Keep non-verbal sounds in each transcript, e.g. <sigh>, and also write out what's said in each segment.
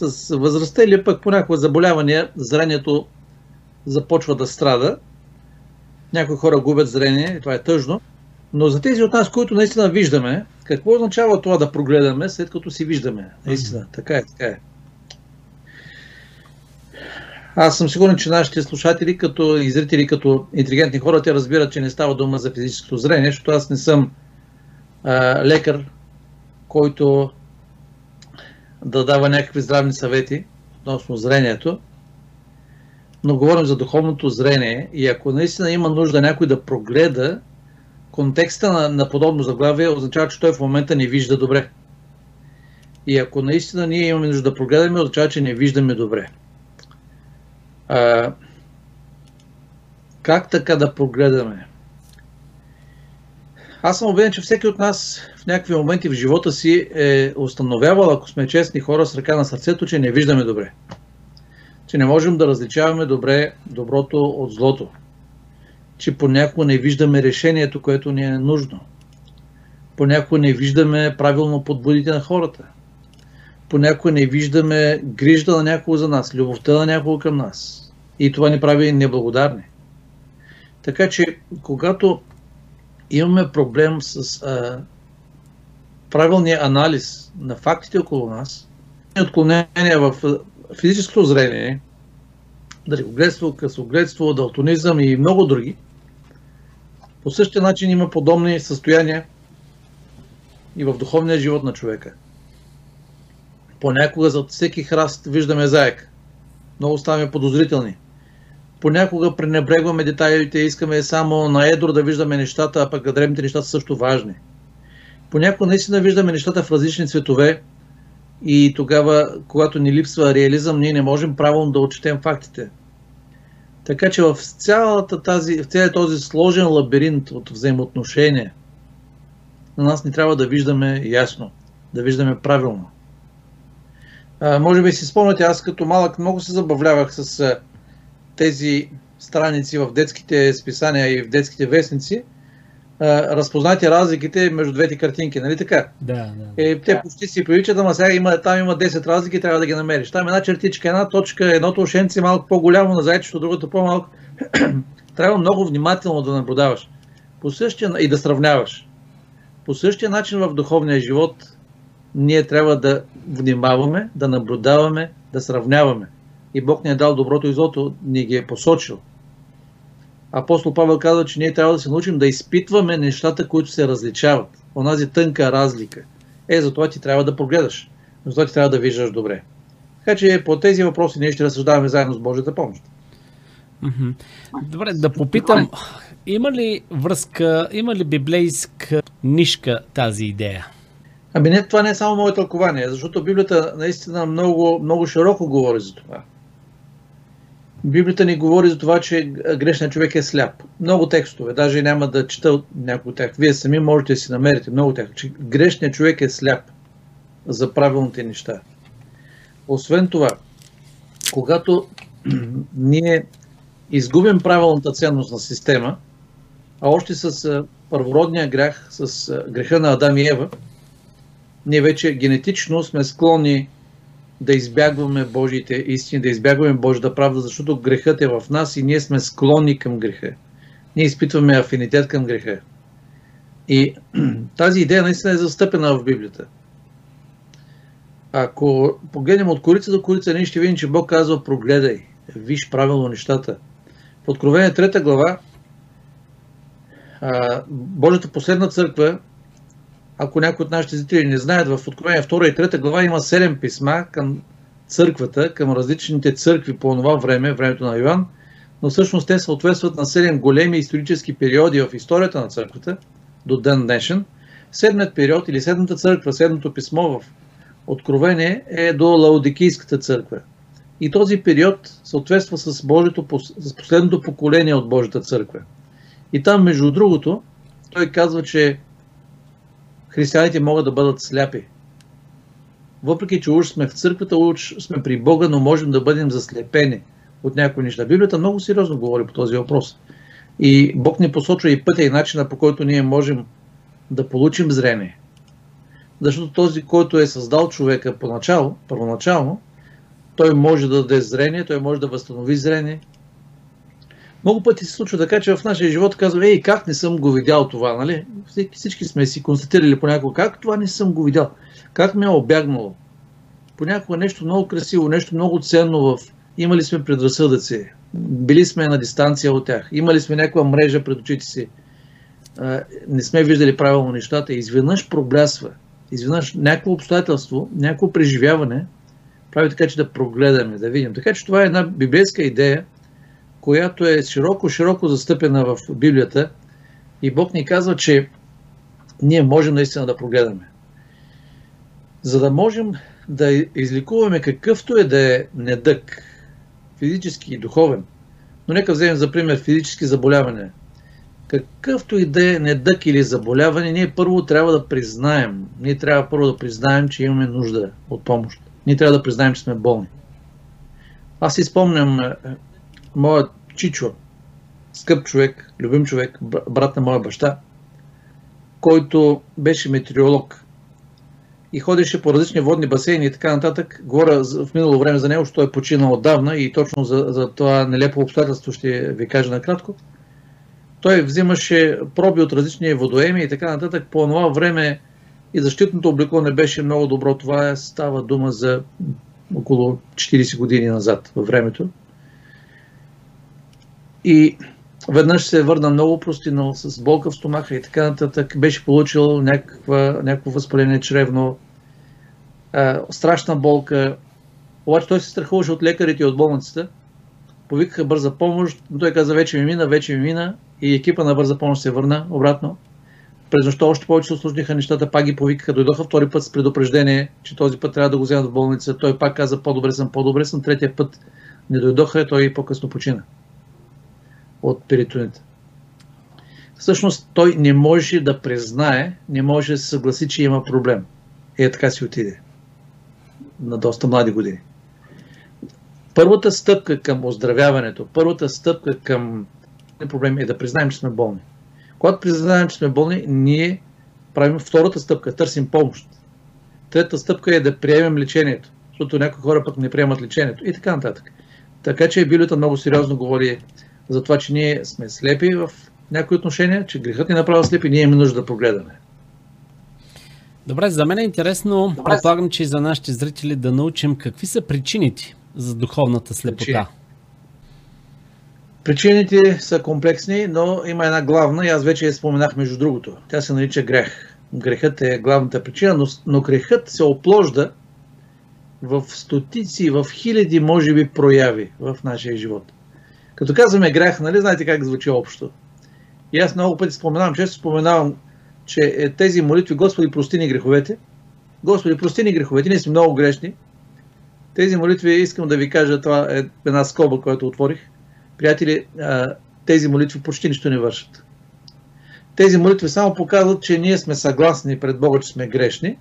с възрастта или пък по някакво заболяване зрението започва да страда. Някои хора губят зрение и това е тъжно. Но за тези от нас, които наистина виждаме, какво означава това да прогледаме, след като си виждаме? Наистина, така е, така е. Аз съм сигурен, че нашите слушатели като и зрители, като интелигентни хора, те разбират, че не става дума за физическото зрение, защото аз не съм а, лекар, който да дава някакви здравни съвети относно зрението, но говорим за духовното зрение и ако наистина има нужда някой да прогледа контекста на, на подобно заглавие, означава, че той в момента не вижда добре. И ако наистина ние имаме нужда да прогледаме, означава, че не виждаме добре. А, как така да прогледаме? Аз съм убеден, че всеки от нас в някакви моменти в живота си е установявал, ако сме честни хора с ръка на сърцето, че не виждаме добре. Че не можем да различаваме добре доброто от злото. Че понякога не виждаме решението, което ни е нужно. Понякога не виждаме правилно подбудите на хората. Понякога не виждаме грижда на някого за нас, любовта на някого към нас. И това ни прави неблагодарни. Така че, когато имаме проблем с а, правилния анализ на фактите около нас, отклонения в физическото зрение, далекогледство, късогледство, далтонизъм и много други, по същия начин има подобни състояния и в духовния живот на човека. Понякога зад всеки храст виждаме заек. Много ставаме подозрителни понякога пренебрегваме детайлите и искаме само на едро да виждаме нещата, а пък древните неща са също важни. Понякога наистина виждаме нещата в различни цветове и тогава, когато ни липсва реализъм, ние не можем правилно да отчетем фактите. Така че в, цялата тази, в целият този сложен лабиринт от взаимоотношения, на нас ни трябва да виждаме ясно, да виждаме правилно. А, може би си спомняте, аз като малък много се забавлявах с тези страници в детските списания и в детските вестници, разпознайте разликите между двете картинки, нали така? Да, да. Е, те почти си приличат, ама сега има, там има 10 разлики, трябва да ги намериш. Там една чертичка, една точка, едното ушенце малко по-голямо на зайчето, другото по-малко. <clears throat> трябва много внимателно да наблюдаваш. По същия, и да сравняваш. По същия начин в духовния живот ние трябва да внимаваме, да наблюдаваме, да сравняваме и Бог ни е дал доброто и злото, ни ги е посочил. Апостол Павел казва, че ние трябва да се научим да изпитваме нещата, които се различават. Онази тънка разлика. Е, затова ти трябва да прогледаш. Затова ти трябва да виждаш добре. Така че по тези въпроси ние ще разсъждаваме заедно с Божията помощ. Добре, да попитам, има ли връзка, има ли библейска нишка тази идея? Ами не, това не е само мое тълкование, защото Библията наистина много, много широко говори за това. Библията ни говори за това, че грешният човек е сляп. Много текстове, даже няма да чета някои от тях. Вие сами можете да си намерите много тях, че грешният човек е сляп за правилните неща. Освен това, когато <clears throat> ние изгубим правилната ценност на система, а още с първородния грях, с греха на Адам и Ева, ние вече генетично сме склонни да избягваме Божиите истини, да избягваме Божията правда, защото грехът е в нас и ние сме склонни към греха. Ние изпитваме афинитет към греха. И <clears throat> тази идея наистина е застъпена в Библията. Ако погледнем от корица до корица, ние ще видим, че Бог казва прогледай, виж правилно нещата. В Откровение 3 глава Божията последна църква ако някои от нашите зрители не знаят, в Откровение 2 и 3 глава има 7 писма към църквата, към различните църкви по това време, времето на Иван, но всъщност те съответстват на 7 големи исторически периоди в историята на църквата до ден днешен. Седмият период или седмата църква, седмото писмо в Откровение е до Лаодикийската църква. И този период съответства с, Божието, с последното поколение от Божията църква. И там, между другото, той казва, че християните могат да бъдат сляпи. Въпреки, че уж сме в църквата, уж сме при Бога, но можем да бъдем заслепени от някои неща. Библията много сериозно говори по този въпрос. И Бог ни посочва и пътя и начина по който ние можем да получим зрение. Защото този, който е създал човека поначало, първоначално, той може да даде зрение, той може да възстанови зрение. Много пъти се случва така, че в нашия живот казваме, ей, как не съм го видял това, нали? Всички сме си констатирали понякога, как това не съм го видял, как ме е обягнало. Понякога нещо много красиво, нещо много ценно в... Имали сме предразсъдъци, били сме на дистанция от тях, имали сме някаква мрежа пред очите си, не сме виждали правилно нещата, изведнъж проблясва, изведнъж някакво обстоятелство, някакво преживяване прави така, че да прогледаме, да видим. Така че това е една библейска идея, която е широко-широко застъпена в Библията и Бог ни казва, че ние можем наистина да прогледаме. За да можем да изликуваме какъвто е да е недък, физически и духовен, но нека вземем за пример физически заболяване. Какъвто и да е недък или заболяване, ние първо трябва да признаем, ние трябва първо да признаем, че имаме нужда от помощ. Ние трябва да признаем, че сме болни. Аз си спомням моят чичо, скъп човек, любим човек, брат на моя баща, който беше метеоролог и ходеше по различни водни басейни и така нататък. Говоря в минало време за него, защото е починал отдавна и точно за, за това нелепо обстоятелство ще ви кажа накратко. Той взимаше проби от различни водоеми и така нататък. По това време и защитното облекло не беше много добро. Това става дума за около 40 години назад във времето. И веднъж се върна много простинал, с болка в стомаха и така нататък. Беше получил някаква, някакво възпаление чревно, а, страшна болка. Обаче той се страхуваше от лекарите и от болницата. Повикаха бърза помощ, но той каза, вече ми мина, вече ми мина. И екипа на бърза помощ се върна обратно. През нощта още повече се осложниха нещата, пак ги повикаха, дойдоха втори път с предупреждение, че този път трябва да го вземат в болница. Той пак каза, по-добре съм, по-добре съм. Третия път не дойдоха, той по-късно почина от перитонита. Всъщност той не може да признае, не може да се съгласи, че има проблем. Е, така си отиде. На доста млади години. Първата стъпка към оздравяването, първата стъпка към проблем е да признаем, че сме болни. Когато признаем, че сме болни, ние правим втората стъпка, търсим помощ. Трета стъпка е да приемем лечението, защото някои хора пък не приемат лечението и така нататък. Така че Библията много сериозно говори за това, че ние сме слепи в някои отношения, че грехът ни направи слепи, ние имаме нужда да погледаме. Добре, за мен е интересно, Добре. предполагам, че и за нашите зрители да научим какви са причините за духовната слепота. Причини. Причините са комплексни, но има една главна и аз вече я споменах между другото. Тя се нарича грех. Грехът е главната причина, но, но грехът се опложда в стотици, в хиляди, може би, прояви в нашия живот. Като казваме грех, нали, знаете как звучи общо. И аз много пъти споменавам, често споменавам, че е тези молитви, Господи, прости ни греховете. Господи, прости ни греховете, ние сме много грешни. Тези молитви, искам да ви кажа, това е една скоба, която отворих. Приятели, тези молитви почти нищо не вършат. Тези молитви само показват, че ние сме съгласни пред Бога, че сме грешни,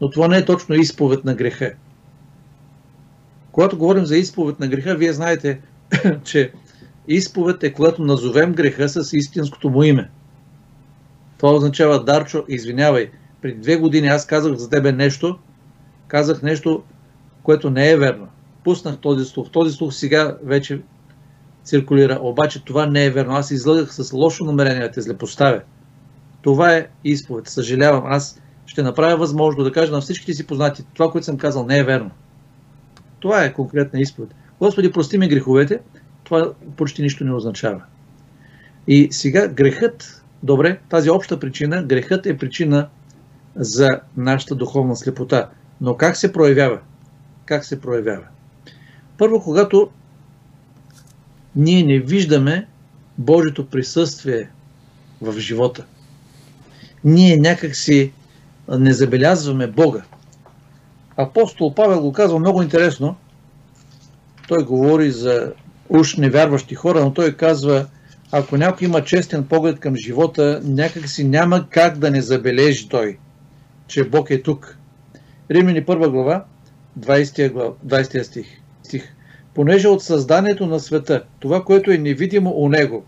но това не е точно изповед на греха. Когато говорим за изповед на греха, вие знаете, <coughs> че изповед е когато назовем греха с истинското му име. Това означава, Дарчо, извинявай, преди две години аз казах за тебе нещо, казах нещо, което не е верно. Пуснах този слух. Този слух сега вече циркулира. Обаче това не е верно. Аз излъгах с лошо намерение да те злепоставя. Това е изповед. Съжалявам. Аз ще направя възможно да кажа на всичките си познати, това, което съм казал, не е верно. Това е конкретна изповед. Господи, прости ми греховете, това почти нищо не означава. И сега грехът, добре, тази обща причина, грехът е причина за нашата духовна слепота. Но как се проявява? Как се проявява? Първо, когато ние не виждаме Божието присъствие в живота. Ние някак си не забелязваме Бога. Апостол Павел го казва много интересно. Той говори за уж невярващи хора, но той казва, ако някой има честен поглед към живота, някак си няма как да не забележи той, че Бог е тук. Римени 1 глава, 20, глава, 20 стих. стих понеже от създанието на света, това, което е невидимо у него,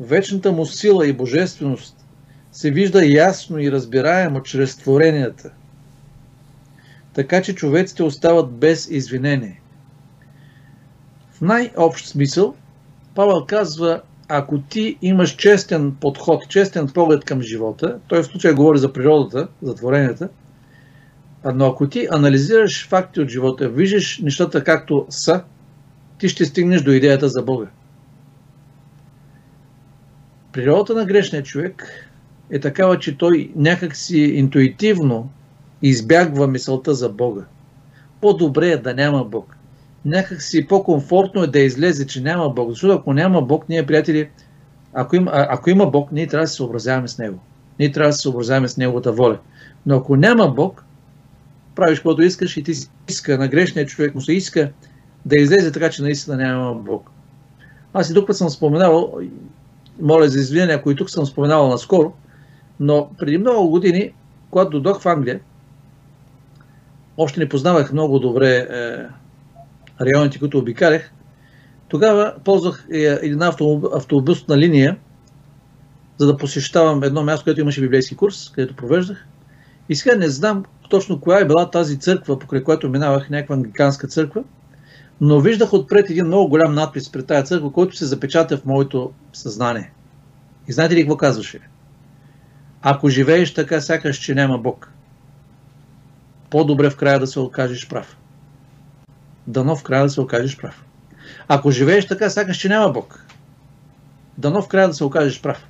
вечната му сила и божественост, се вижда ясно и разбираемо чрез творенията. Така че човеците остават без извинение. Най-общ смисъл, Павел казва, ако ти имаш честен подход, честен поглед към живота, той в случая говори за природата, за творенията, но ако ти анализираш факти от живота, виждаш нещата както са, ти ще стигнеш до идеята за Бога. Природата на грешния човек е такава, че той някак си интуитивно избягва мисълта за Бога. По-добре е да няма Бог. Някак си по-комфортно е да излезе, че няма Бог. Защото ако няма Бог, ние, приятели, ако има, ако има Бог, ние трябва да се съобразяваме с Него. Ние трябва да се съобразяваме с Неговата воля. Но ако няма Бог, правиш каквото искаш и ти си иска на грешния човек, му се иска да излезе така, че наистина няма Бог. Аз и друг път съм споменавал, моля за извинение, ако и тук съм споменавал наскоро, но преди много години, когато додох в Англия, още не познавах много добре е, районите, които обикалях, тогава ползвах е, една автобусна линия, за да посещавам едно място, където имаше библейски курс, където провеждах. И сега не знам точно коя е била тази църква, покрай която минавах, някаква англиканска църква, но виждах отпред един много голям надпис пред тази църква, който се запечата в моето съзнание. И знаете ли какво казваше? Ако живееш така, сякаш, че няма Бог, по-добре в края да се окажеш прав. Дано в края да се окажеш прав. Ако живееш така, сякаш, че няма Бог, дано в края да се окажеш прав.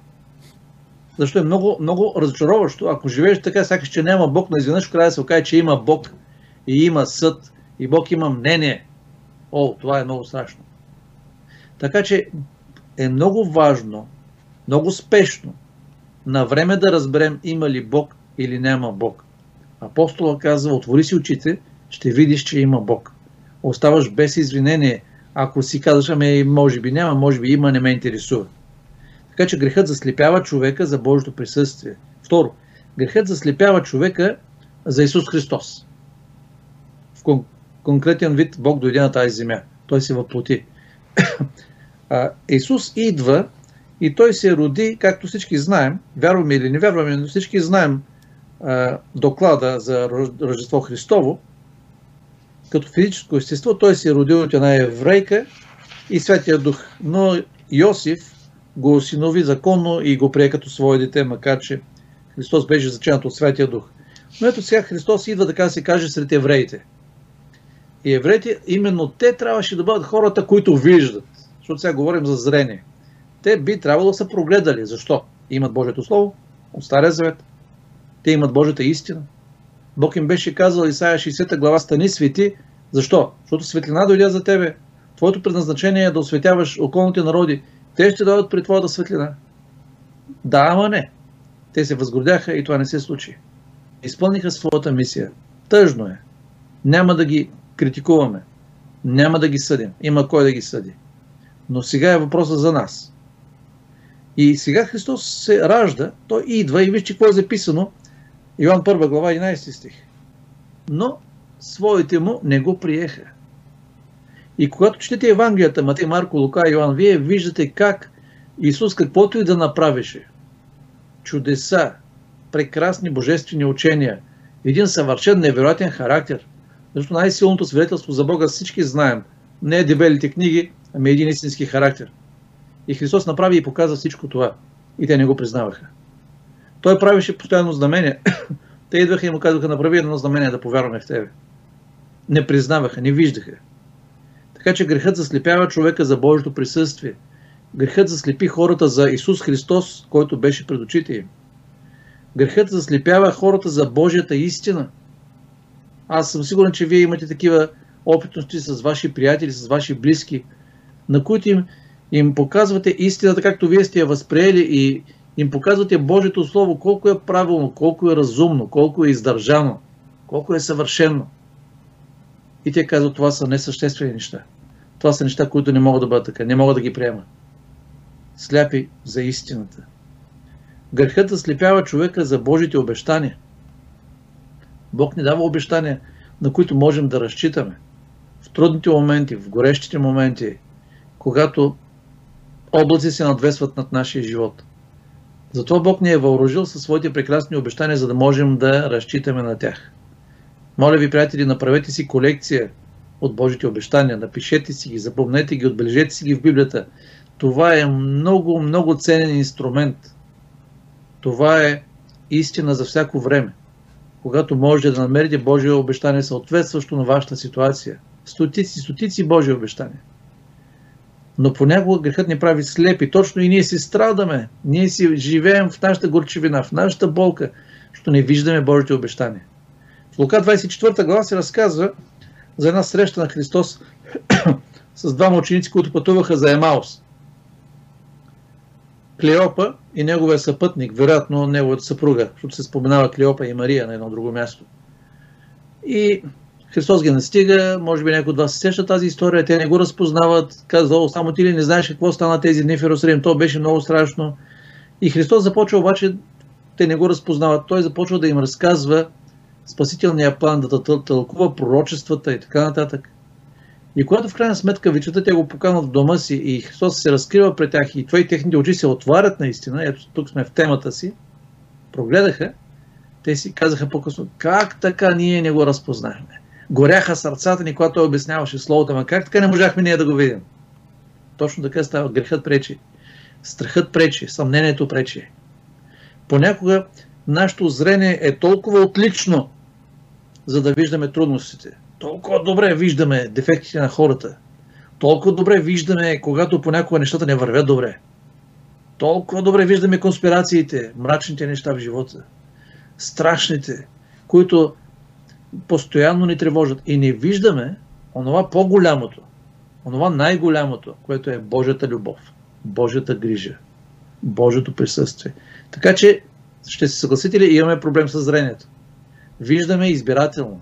Защо е много, много разочароващо, ако живееш така, сякаш, че няма Бог, но изведнъж в края да се окаже, че има Бог и има съд и Бог има мнение. О, това е много страшно. Така че е много важно, много спешно на време да разберем има ли Бог или няма Бог. Апостола казва, отвори си очите, ще видиш, че има Бог. Оставаш без извинение, ако си казваш, ами може би няма, може би има, не ме интересува. Така че грехът заслепява човека за Божието присъствие. Второ, грехът заслепява човека за Исус Христос. В кон- конкретен вид Бог дойде на тази земя. Той се въплоти. <coughs> Исус идва и той се роди, както всички знаем, вярваме или не вярваме, но всички знаем а, доклада за Рождество Христово, като физическо естество, той се е родил от една еврейка и Святия Дух. Но Йосиф го осинови законно и го прие като свое дете, макар че Христос беше зачинат от Святия Дух. Но ето сега Христос идва, така да се каже, сред евреите. И евреите, именно те трябваше да бъдат хората, които виждат. Защото сега говорим за зрение те би трябвало да са прогледали. Защо? Имат Божието Слово от Стария Завет. Те имат Божията истина. Бог им беше казал Исаия 60 глава Стани свети. Защо? Защото светлина дойде за тебе. Твоето предназначение е да осветяваш околните народи. Те ще дойдат при твоята светлина. Да, ама не. Те се възгордяха и това не се случи. Изпълниха своята мисия. Тъжно е. Няма да ги критикуваме. Няма да ги съдим. Има кой да ги съди. Но сега е въпросът за нас. И сега Христос се ражда, той идва и вижте какво е записано. Йоан 1 глава 11 стих. Но своите му не го приеха. И когато четете Евангелията, Матей, Марко, Лука и Йоан, вие виждате как Исус каквото и да направише, чудеса, прекрасни божествени учения, един съвършен невероятен характер. Защото най-силното свидетелство за Бога всички знаем. Не е дебелите книги, ами един истински характер. И Христос направи и показа всичко това. И те не го признаваха. Той правеше постоянно знамения. <coughs> те идваха и му казваха, направи едно знамение да повярваме в тебе. Не признаваха, не виждаха. Така че грехът заслепява човека за Божието присъствие. Грехът заслепи хората за Исус Христос, който беше пред очите им. Грехът заслепява хората за Божията истина. Аз съм сигурен, че вие имате такива опитности с ваши приятели, с ваши близки, на които им им показвате истината, както вие сте я възприели и им показвате Божието Слово, колко е правилно, колко е разумно, колко е издържано, колко е съвършено. И те казват, това са несъществени неща. Това са неща, които не могат да бъдат така, не могат да ги приемат. Сляпи за истината. Грехът заслепява човека за Божите обещания. Бог ни дава обещания, на които можем да разчитаме. В трудните моменти, в горещите моменти, когато облаци се надвесват над нашия живот. Затова Бог ни е въоръжил със своите прекрасни обещания, за да можем да разчитаме на тях. Моля ви, приятели, направете си колекция от Божите обещания. Напишете си ги, запомнете ги, отбележете си ги в Библията. Това е много, много ценен инструмент. Това е истина за всяко време. Когато можете да намерите Божие обещание съответстващо на вашата ситуация. Стотици, стотици Божие обещания. Но понякога грехът ни прави слепи. Точно и ние си страдаме. Ние си живеем в нашата горчевина, в нашата болка, защото не виждаме Божите обещания. В Лука 24 глава се разказва за една среща на Христос <coughs> с двама ученици, които пътуваха за Емаус. Клеопа и неговия съпътник, вероятно неговата съпруга, защото се споменава Клеопа и Мария на едно друго място. И Христос ги настига, може би някой от вас се сеща тази история, те не го разпознават, казва, само ти ли не знаеш какво стана тези дни в Иерусалим, то беше много страшно. И Христос започва обаче, те не го разпознават, той започва да им разказва спасителния план, да тълкува пророчествата и така нататък. И когато в крайна сметка вечерта те го поканат в дома си и Христос се разкрива пред тях и твои техните очи се отварят наистина, ето тук сме в темата си, прогледаха, те си казаха по-късно, как така ние не го разпознахме? Горяха сърцата ни, когато той обясняваше Словото, ама как така не можахме ние да го видим? Точно така става. Грехът пречи. Страхът пречи. Съмнението пречи. Понякога нашето зрение е толкова отлично, за да виждаме трудностите. Толкова добре виждаме дефектите на хората. Толкова добре виждаме, когато понякога нещата не вървят добре. Толкова добре виждаме конспирациите, мрачните неща в живота. Страшните, които постоянно ни тревожат. И не виждаме онова по-голямото, онова най-голямото, което е Божията любов, Божията грижа, Божието присъствие. Така че, ще се съгласите ли, имаме проблем с зрението. Виждаме избирателно.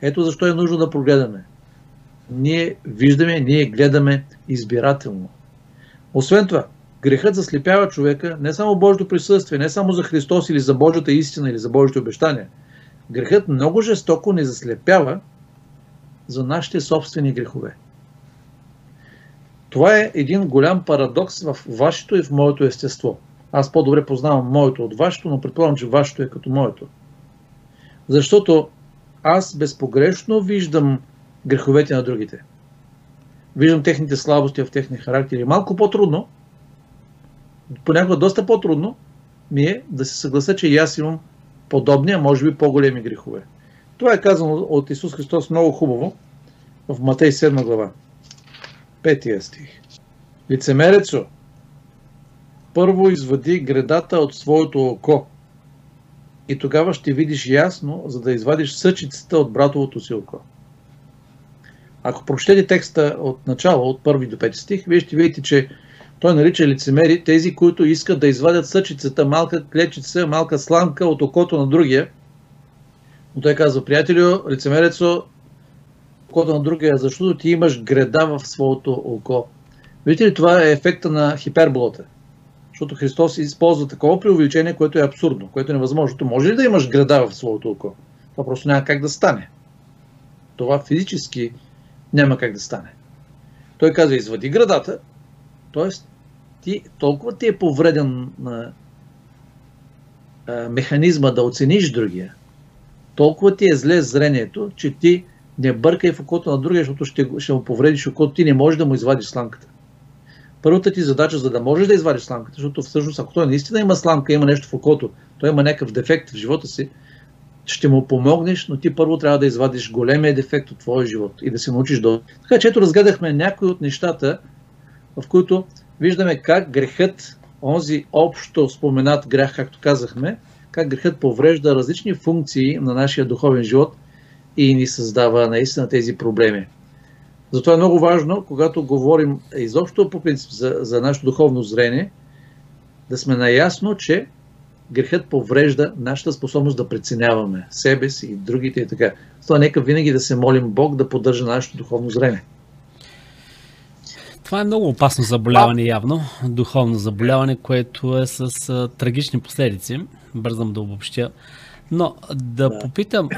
Ето защо е нужно да прогледаме. Ние виждаме, ние гледаме избирателно. Освен това, грехът заслепява човека не само Божието присъствие, не само за Христос или за Божията истина или за Божите обещания. Грехът много жестоко не заслепява за нашите собствени грехове. Това е един голям парадокс в вашето и в моето естество. Аз по-добре познавам моето от вашето, но предполагам, че вашето е като моето. Защото аз безпогрешно виждам греховете на другите. Виждам техните слабости в техния характер. Малко по-трудно, понякога доста по-трудно ми е да се съглася, че и аз имам подобни, а може би по-големи грехове. Това е казано от Исус Христос много хубаво в Матей 7 глава. Петия стих. Лицемерецо, първо извади гредата от своето око и тогава ще видиш ясно, за да извадиш съчицата от братовото си око. Ако прочетете текста от начало, от първи до 5 стих, вие ще видите, че той нарича лицемери тези, които искат да извадят съчицата, малка клечица, малка сламка от окото на другия. Но той казва, приятелю, лицемерецо, окото на другия, защото ти имаш греда в своето око. Видите ли, това е ефекта на хиперболата. Защото Христос използва такова преувеличение, което е абсурдно, което е невъзможно. Може ли да имаш града в своето око? Това просто няма как да стане. Това физически няма как да стане. Той казва, извади градата, т.е. ти толкова ти е повреден на а, механизма да оцениш другия, толкова ти е зле зрението, че ти не бъркай в окото на другия, защото ще, ще му повредиш окото, ти не можеш да му извадиш сламката. Първата ти задача, за да можеш да извадиш сламката, защото всъщност, ако той наистина има сламка, има нещо в окото, той има някакъв дефект в живота си, ще му помогнеш, но ти първо трябва да извадиш големия дефект от твоя живот и да се научиш до. Така че ето разгледахме някои от нещата, в които виждаме как грехът, онзи общо споменат грях, както казахме, как грехът поврежда различни функции на нашия духовен живот и ни създава наистина тези проблеми. Затова е много важно, когато говорим изобщо по принцип за, за нашето духовно зрение, да сме наясно, че грехът поврежда нашата способност да преценяваме себе си и другите и така. Това нека винаги да се молим Бог да поддържа нашето духовно зрение. Това е много опасно заболяване явно, духовно заболяване, което е с а, трагични последици. Бързам да обобщя. Но да, да. попитам,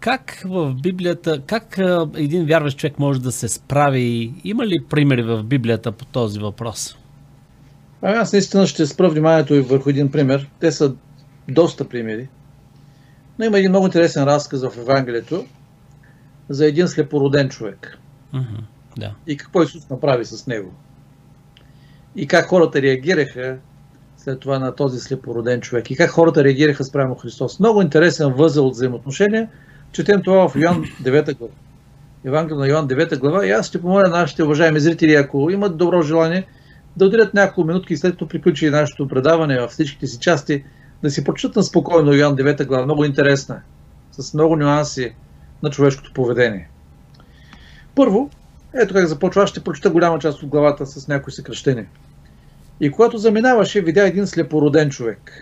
как в Библията, как а, един вярващ човек може да се справи? Има ли примери в Библията по този въпрос? А, аз наистина ще спра вниманието и върху един пример. Те са доста примери. Но има един много интересен разказ в Евангелието за един слепороден човек. Mm-hmm. Да. И какво Исус направи с него. И как хората реагираха след това на този слепороден човек. И как хората реагираха спрямо Христос. Много интересен възел от взаимоотношения. Четем това в Йоан 9 глава. Евангелие на Йоан 9 глава. И аз ще помоля нашите уважаеми зрители, ако имат добро желание, да отделят няколко минутки след като приключи нашето предаване в всичките си части, да си прочитат на спокойно Йоан 9 глава. Много интересна. С много нюанси на човешкото поведение. Първо, ето как започва, аз ще прочита голяма част от главата с някои съкръщения. И когато заминаваше, видя един слепороден човек.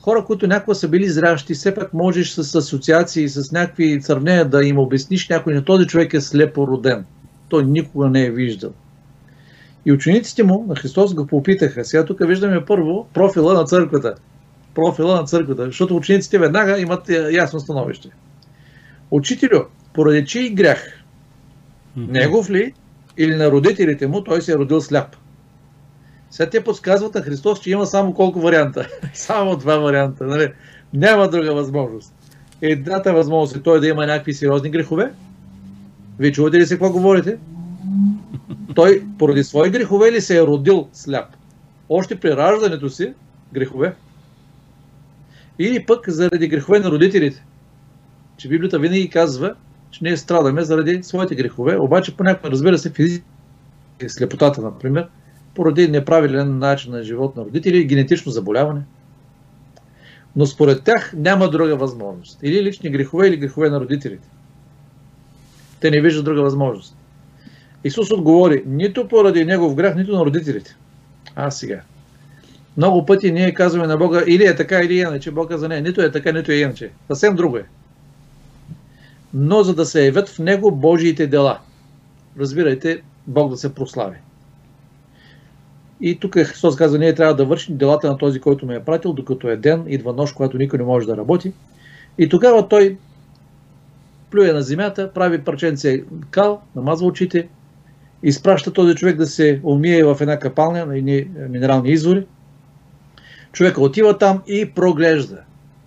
Хора, които някога са били зрящи, все пак можеш с асоциации, с някакви сравнения да им обясниш някой, на този човек е слепороден. Той никога не е виждал. И учениците му на Христос го попитаха. Сега тук виждаме първо профила на църквата. Профила на църквата, защото учениците веднага имат ясно становище. Учителю, поради чий грях? Негов ли или на родителите му, той се е родил сляп. Сега те подсказват на Христос, че има само колко варианта. <laughs> само два варианта. Нали? Няма друга възможност. Едната възможност е той да има някакви сериозни грехове. Вие чувате ли се какво говорите? <laughs> Той поради свои грехове ли се е родил сляп? Още при раждането си грехове. Или пък заради грехове на родителите. Че Библията винаги казва, че ние страдаме заради своите грехове, обаче понякога, разбира се, физически слепотата, например, поради неправилен начин на живот на родители, генетично заболяване. Но според тях няма друга възможност. Или лични грехове, или грехове на родителите. Те не виждат друга възможност. Исус отговори, нито поради негов грях, нито на родителите. А сега. Много пъти ние казваме на Бога, или е така, или е иначе. Бог каза, не, нито е така, нито е иначе. Съвсем друго е но за да се явят в него Божиите дела. Разбирайте, Бог да се прослави. И тук Христос казва, ние трябва да вършим делата на този, който ме е пратил, докато е ден, идва нощ, когато никой не може да работи. И тогава той плюе на земята, прави парченце кал, намазва очите, изпраща този човек да се умие в една капалня на едни минерални извори. Човека отива там и проглежда.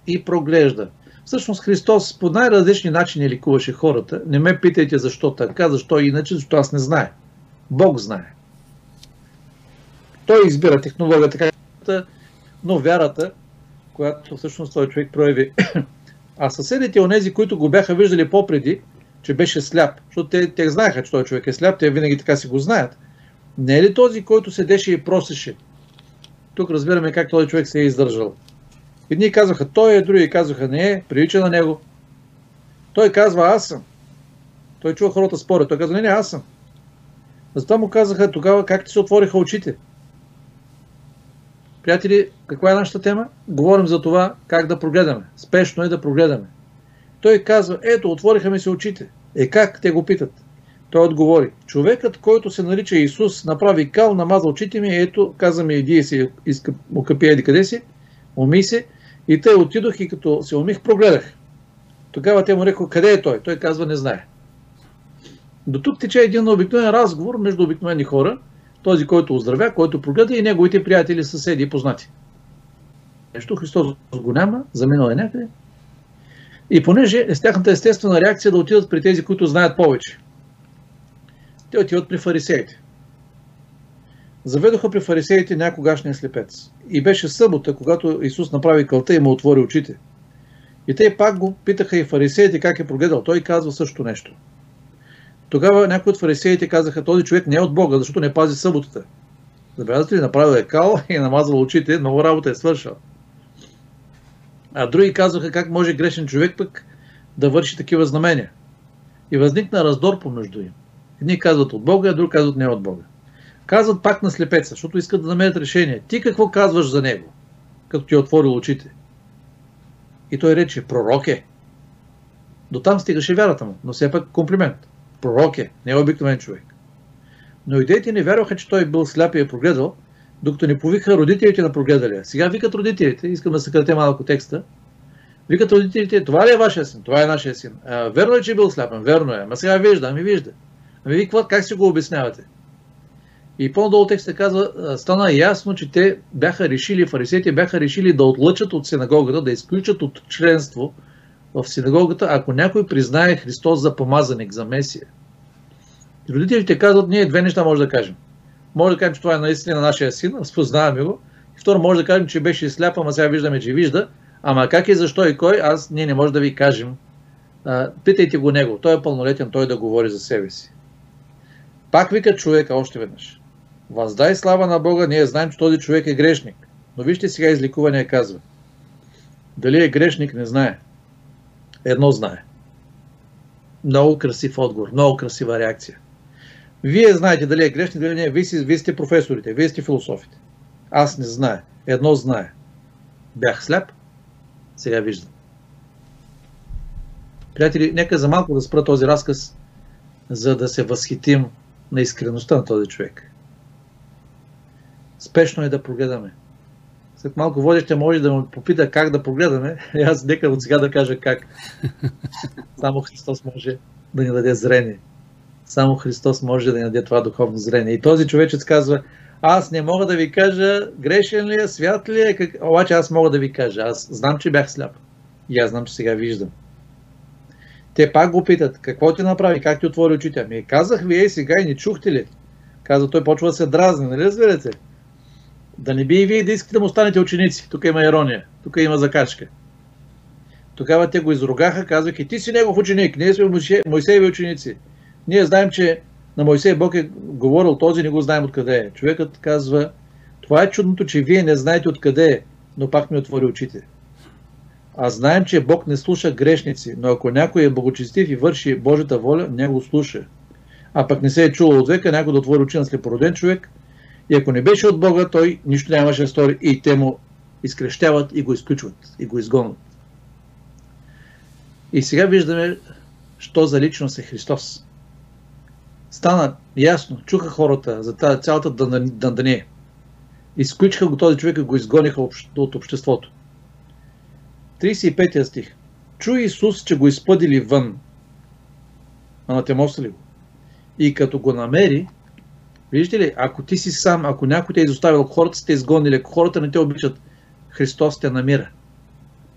И проглежда Всъщност Христос по най-различни начини ликуваше хората. Не ме питайте защо така, защо иначе, защото аз не знае. Бог знае. Той избира технологията, така, но вярата, която всъщност този човек прояви. <coughs> А съседите, онези, които го бяха виждали попреди, че беше сляп, защото те, те знаеха, че този човек е сляп, те винаги така си го знаят. Не е ли този, който седеше и просеше? Тук разбираме как този човек се е издържал. Едни казваха той е, други казваха не е, прилича на него. Той казва аз съм. Той чува хората спорят. Той казва не, не, аз съм. Затова му казаха тогава как ти се отвориха очите. Приятели, каква е нашата тема? Говорим за това как да прогледаме. Спешно е да прогледаме. Той казва, ето, отвориха ми се очите. Е как? Те го питат. Той отговори, човекът, който се нарича Исус, направи кал, намаза очите ми, ето, каза ми, иди си, иска, му къпи еди къде си, уми се, и те отидох и като се умих, прогледах. Тогава те му рекоха, къде е той? Той казва, не знае. До тук тече един обикновен разговор между обикновени хора, този, който оздравя, който прогледа и неговите приятели, съседи и познати. Нещо Христос го няма, заминал е някъде. И понеже е с тяхната естествена реакция да отидат при тези, които знаят повече. Те отиват при фарисеите. Заведоха при фарисеите някогашния слепец. И беше събота, когато Исус направи кълта и му отвори очите. И те пак го питаха и фарисеите как е прогледал. Той казва също нещо. Тогава някои от фарисеите казаха, този човек не е от Бога, защото не пази съботата. Забелязвате ли, направил е кал и е намазал очите, много работа е свършил. А други казваха как може грешен човек пък да върши такива знамения. И възникна раздор помежду им. Едни казват от Бога, а други казват не от Бога. Казват пак на слепеца, защото искат да намерят решение. Ти какво казваш за него, като ти е отворил очите? И той рече, пророк е. До там стигаше вярата му, но все пак комплимент. Пророк е, не е обикновен човек. Но идеите не вярваха, че той бил сляп и е прогледал, докато не повиха родителите на прогледалия. Сега викат родителите, искам да съкратя малко текста, викат родителите, това ли е вашия син? Това е нашия син. А, верно е, че е бил сляпен? Верно е. Ама сега вижда, ами вижда. Ами ви как си го обяснявате? И по-долу текста казва, стана ясно, че те бяха решили, фарисеите бяха решили да отлъчат от синагогата, да изключат от членство в синагогата, ако някой признае Христос за помазаник, за Месия. Родителите казват, ние две неща може да кажем. Може да кажем, че това е наистина нашия син, разпознаваме го. И второ, може да кажем, че беше сляп, ама сега виждаме, че вижда. Ама как и защо и кой, аз ние не може да ви кажем. А, питайте го него. Той е пълнолетен, той да говори за себе си. Пак вика човека още веднъж. Въздай слава на Бога, ние знаем, че този човек е грешник. Но вижте сега изликуване казва. Дали е грешник, не знае. Едно знае. Много красив отговор, много красива реакция. Вие знаете дали е грешник, дали не. Вие, вие сте професорите, вие сте философите. Аз не знае. Едно знае. Бях сляп, сега виждам. Приятели, нека за малко да спра този разказ, за да се възхитим на искреността на този човек. Спешно е да прогледаме. След малко водеща може да ме попита как да прогледаме. И <laughs> аз нека от сега да кажа как. <laughs> Само Христос може да ни даде зрение. Само Христос може да ни даде това духовно зрение. И този човечец казва, аз не мога да ви кажа грешен ли е, свят ли е, как... обаче аз мога да ви кажа. Аз знам, че бях сляп. И аз знам, че сега виждам. Те пак го питат, какво ти направи, как ти отвори очите? Ами казах ви, ей сега и не чухте ли? Каза, той почва да се дразни, нали разбирате? Да не би и вие да искате да му станете ученици. Тук има ирония, тук има закачка. Тогава те го изругаха, казвайки, ти си негов ученик, ние сме Моисееви ученици. Ние знаем, че на Моисей Бог е говорил този, не го знаем откъде е. Човекът казва, това е чудното, че вие не знаете откъде е, но пак ми отвори очите. А знаем, че Бог не слуша грешници, но ако някой е богочестив и върши Божията воля, не го слуша. А пък не се е чуло от века някой да отвори очи на слепороден човек, и ако не беше от Бога, той нищо нямаше да стори и те му изкрещяват и го изключват, и го изгонват. И сега виждаме, що за личност е Христос. Стана ясно, чуха хората за тази цялата дандания. Изключиха го този човек и го изгониха от обществото. 35 стих. Чу Исус, че го изпъдили вън. Анатемосали го. И като го намери, виждате ли, ако ти си сам, ако някой те е изоставил, хората сте изгонили, ако хората не те обичат, Христос те намира.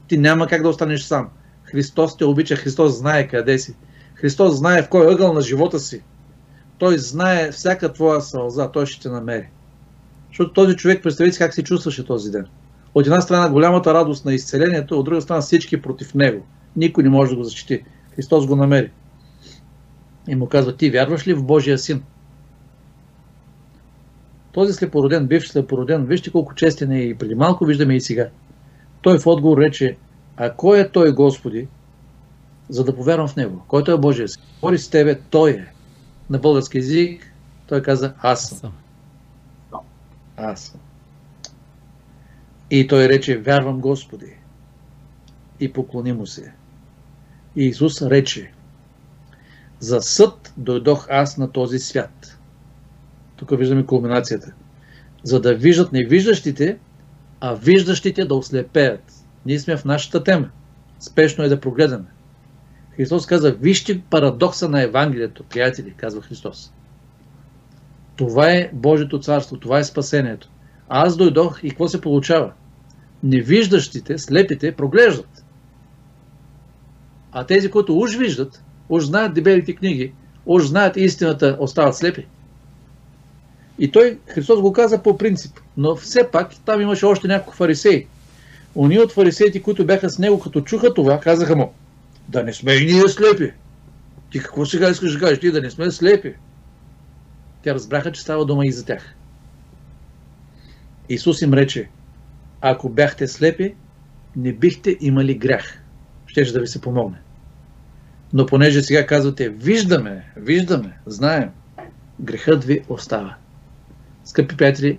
Ти няма как да останеш сам. Христос те обича, Христос знае къде си. Христос знае в кой ъгъл на живота си. Той знае всяка твоя сълза, той ще те намери. Защото този човек, представете как се чувстваше този ден. От една страна голямата радост на изцелението, от друга страна всички против него. Никой не може да го защити. Христос го намери. И му казва, ти вярваш ли в Божия син? Този слепороден, бивш слепороден, вижте колко честен е и преди малко виждаме и сега. Той в отговор рече, а кой е той Господи, за да повярвам в Него? Който е Божия син? Говори с Тебе, Той е. На български язик той каза, аз съм. Аз съм. И той рече, вярвам Господи. И поклони му се. И Исус рече, за съд дойдох аз на този свят. Тук виждаме кулминацията. За да виждат невиждащите, а виждащите да ослепеят. Ние сме в нашата тема. Спешно е да прогледаме. Христос каза, вижте парадокса на Евангелието, приятели, казва Христос. Това е Божието царство, това е спасението. Аз дойдох и какво се получава? Невиждащите, слепите, проглеждат. А тези, които уж виждат, уж знаят дебелите книги, уж знаят истината, остават слепи. И той, Христос го каза по принцип, но все пак там имаше още няколко фарисеи. Уни от фарисеите, които бяха с него, като чуха това, казаха му, да не сме и ние слепи. Ти какво сега искаш да кажеш? Ти да не сме слепи. Те разбраха, че става дума и за тях. Исус им рече, ако бяхте слепи, не бихте имали грях. Щеше да ви се помогне. Но понеже сега казвате, виждаме, виждаме, знаем, грехът ви остава. Скъпи приятели,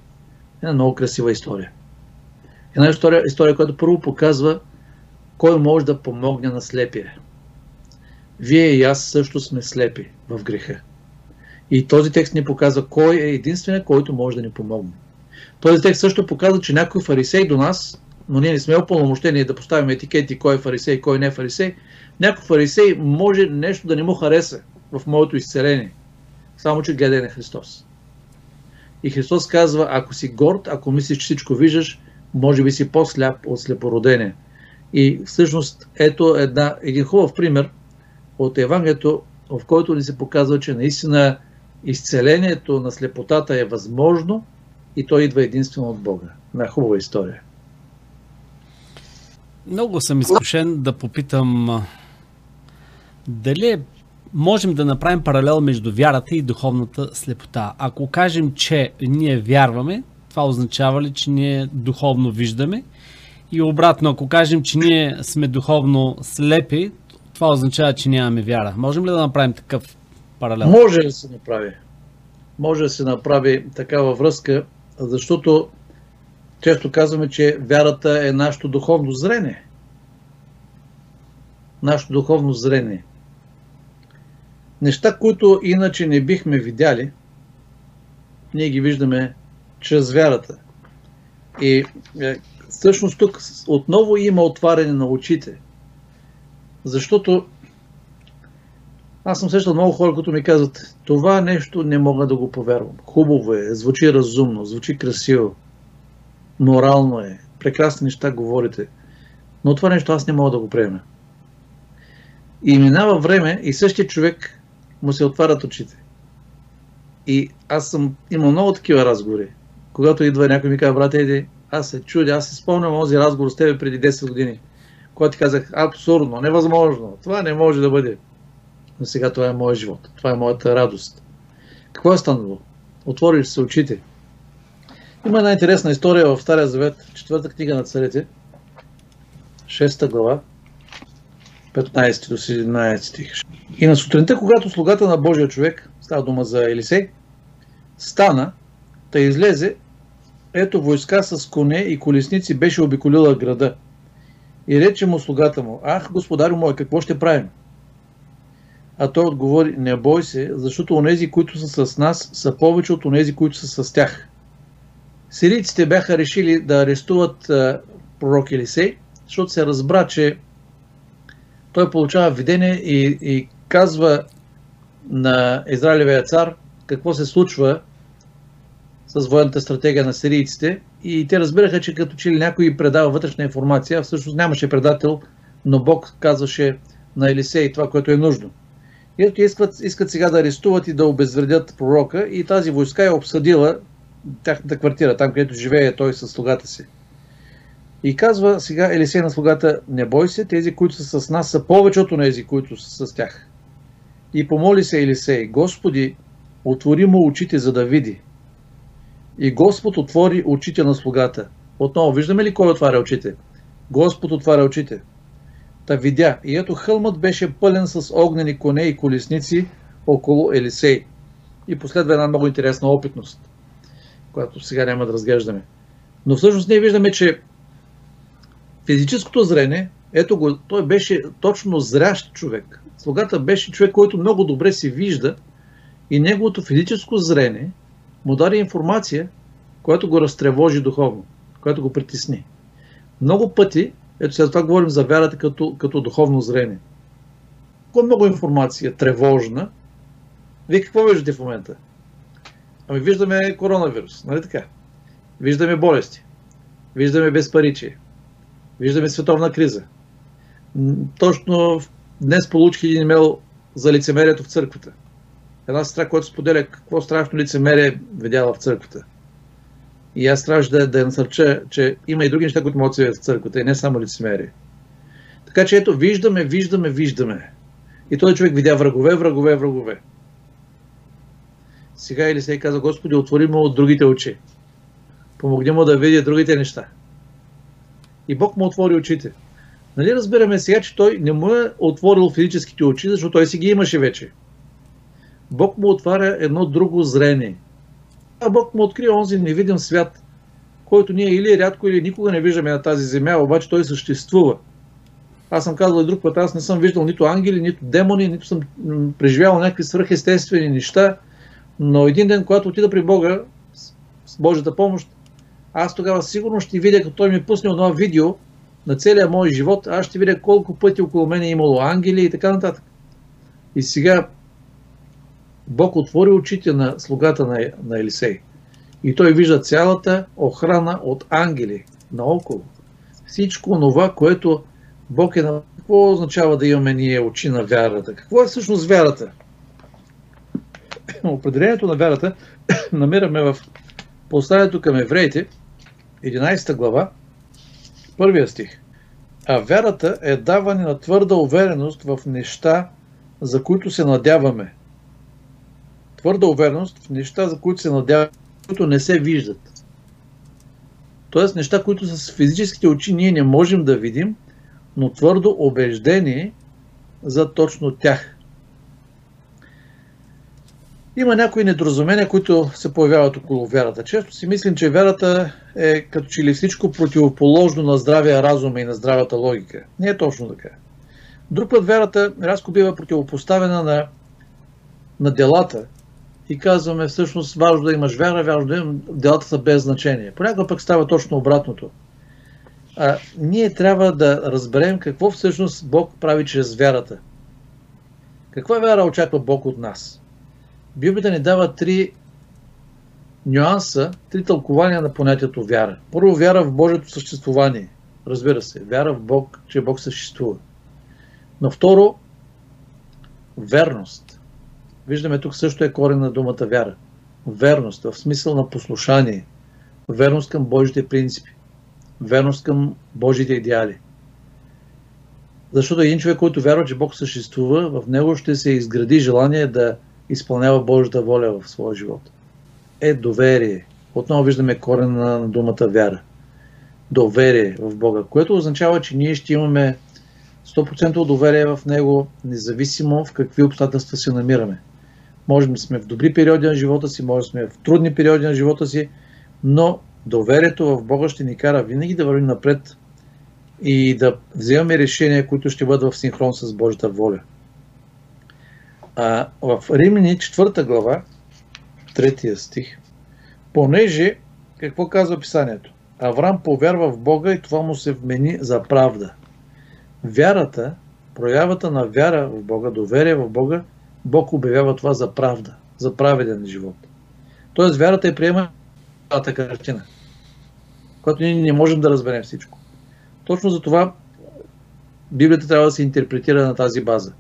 една много красива история. Една история, история, която първо показва кой може да помогне на слепия. Вие и аз също сме слепи в греха. И този текст ни показва кой е единственият, който може да ни помогне. Този текст също показва, че някой фарисей до нас, но ние не сме опълномощени да поставим етикети кой е фарисей, кой не е фарисей, някой фарисей може нещо да не му хареса в моето изцеление. Само, че гледай на Христос. И Христос казва, ако си горд, ако мислиш, че всичко виждаш, може би си по-сляп от слепородение. И всъщност ето една, един хубав пример от Евангелието, в който ни се показва, че наистина изцелението на слепотата е възможно и то идва единствено от Бога. Една хубава история. Много съм изкушен да попитам дали можем да направим паралел между вярата и духовната слепота. Ако кажем, че ние вярваме, това означава ли, че ние духовно виждаме? И обратно, ако кажем, че ние сме духовно слепи, това означава, че нямаме вяра. Можем ли да направим такъв паралел? Може да се направи. Може да се направи такава връзка, защото често казваме, че вярата е нашето духовно зрение. Нашето духовно зрение. Неща, които иначе не бихме видяли, ние ги виждаме чрез вярата. И е, всъщност тук отново има отваряне на очите. Защото аз съм срещал много хора, които ми казват, това нещо не мога да го повярвам. Хубаво е, звучи разумно, звучи красиво, морално е, прекрасни неща говорите, но това нещо аз не мога да го приема. И минава време и същия човек му се отварят очите. И аз съм имал много такива разговори. Когато идва някой ми казва, брат, еди, аз се чудя, аз се спомням този разговор с тебе преди 10 години, когато ти казах, абсурдно, невъзможно, това не може да бъде. Но сега това е моят живот, това е моята радост. Какво е станало? Отвориш се очите. Има една интересна история в Стария Завет, четвърта книга на царете, 6 глава, 15 до 17 стих. И на сутринта, когато слугата на Божия човек, става дума за Елисей, стана, да излезе, ето войска с коне и колесници беше обиколила града. И рече му слугата му, ах, господарю мой, какво ще правим? А той отговори, не бой се, защото онези, които са с нас, са повече от онези, които са с тях. Сирийците бяха решили да арестуват пророк Елисей, защото се разбра, че той получава видение и, и казва на Израилевия цар какво се случва с военната стратегия на сирийците и те разбираха, че като че ли някой предава вътрешна информация, всъщност нямаше предател, но Бог казваше на Елисей това, което е нужно. И ето искат, искат сега да арестуват и да обезвредят пророка и тази войска е обсъдила тяхната квартира, там където живее той с слугата си. И казва сега Елисей на слугата, не бой се, тези, които са с нас, са повече от тези, които са с тях. И помоли се Елисей, Господи, отвори му очите, за да види. И Господ отвори очите на слугата. Отново, виждаме ли кой отваря очите? Господ отваря очите. Та видя, и ето хълмът беше пълен с огнени коне и колесници около Елисей. И последва една много интересна опитност, която сега няма да разглеждаме. Но всъщност ние виждаме, че физическото зрение, ето го, той беше точно зрящ човек. Слугата беше човек, който много добре се вижда и неговото физическо зрение му даде информация, която го разтревожи духовно, която го притесни. Много пъти, ето сега това говорим за вярата като, като духовно зрение. Колко много информация, тревожна. Вие какво виждате в момента? Ами виждаме коронавирус, нали така? Виждаме болести. Виждаме безпаричие. Виждаме световна криза. Точно днес получих един имейл за лицемерието в църквата. Една сестра, която споделя какво страшно лицемерие видяла в църквата. И аз трябваше да, да насърча, че има и други неща, които могат да в църквата, и не само лицемерие. Така че ето, виждаме, виждаме, виждаме. И този човек видя врагове, врагове, врагове. Сега или се каза, Господи, отвори му от другите очи. Помогни му да види другите неща. И Бог му отвори очите. Нали разбираме сега, че той не му е отворил физическите очи, защото той си ги имаше вече. Бог му отваря едно друго зрение. А Бог му открива онзи невидим свят, който ние или рядко, или никога не виждаме на тази земя, обаче той съществува. Аз съм казал и друг път, аз не съм виждал нито ангели, нито демони, нито съм преживявал някакви свръхестествени неща, но един ден, когато отида при Бога, с Божията помощ, аз тогава сигурно ще видя, като той ми пусне едно видео на целия мой живот, аз ще видя колко пъти около мен е имало ангели и така нататък. И сега Бог отвори очите на слугата на, на Елисей. И той вижда цялата охрана от ангели наоколо. Всичко това, което Бог е на... Какво означава да имаме ние очи на вярата? Какво е всъщност вярата? Определението на вярата <coughs> намираме в посланието към евреите, 11 глава, първия стих. А вярата е даване на твърда увереност в неща, за които се надяваме. Твърда увереност в неща, за които се надяваме, които не се виждат. Тоест неща, които с физическите очи ние не можем да видим, но твърдо убеждение за точно тях. Има някои недоразумения, които се появяват около вярата. Често си мислим, че вярата е като че ли всичко противоположно на здравия разум и на здравата логика. Не е точно така. Друг път вярата рязко бива противопоставена на, на делата и казваме всъщност важно да имаш вяра, важно да имаш делата са без значение. Понякога пък става точно обратното. А, ние трябва да разберем какво всъщност Бог прави чрез вярата. Каква вяра очаква Бог от нас? Библията ни дава три нюанса, три тълкования на понятието вяра. Първо, вяра в Божието съществувание. Разбира се, вяра в Бог, че Бог съществува. Но второ, верност. Виждаме тук също е корен на думата вяра. Верност в смисъл на послушание. Верност към Божите принципи. Верност към Божите идеали. Защото един човек, който вярва, че Бог съществува, в него ще се изгради желание да изпълнява Божията воля в своя живот. Е доверие. Отново виждаме корена на думата вяра. Доверие в Бога, което означава, че ние ще имаме 100% доверие в Него, независимо в какви обстоятелства се намираме. Можем да сме в добри периоди на живота си, може да сме в трудни периоди на живота си, но доверието в Бога ще ни кара винаги да вървим напред и да вземаме решения, които ще бъдат в синхрон с Божията воля. А, в Римини 4 глава, 3 стих, понеже, какво казва писанието? Авраам повярва в Бога и това му се вмени за правда. Вярата, проявата на вяра в Бога, доверие в Бога, Бог обявява това за правда, за праведен живот. Тоест, вярата е приема цялата картина, която ние не можем да разберем всичко. Точно за това Библията трябва да се интерпретира на тази база.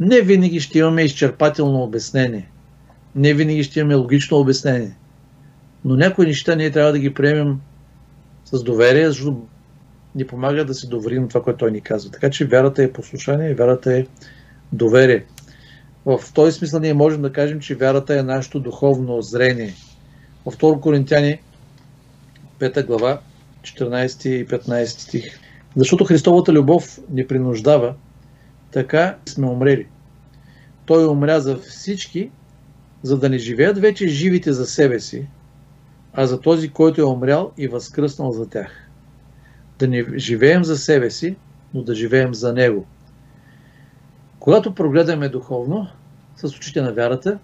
Не винаги ще имаме изчерпателно обяснение. Не винаги ще имаме логично обяснение. Но някои неща ние трябва да ги приемем с доверие, защото ни помага да се доверим това, което той ни казва. Така че вярата е послушание, вярата е доверие. В този смисъл ние можем да кажем, че вярата е нашето духовно зрение. Във 2 Коринтияни 5 глава 14 и 15 стих. Защото Христовата любов ни принуждава, така сме умрели. Той умря за всички, за да не живеят вече живите за себе си, а за този, който е умрял и възкръснал за тях. Да не живеем за себе си, но да живеем за Него. Когато прогледаме духовно, с очите на вярата,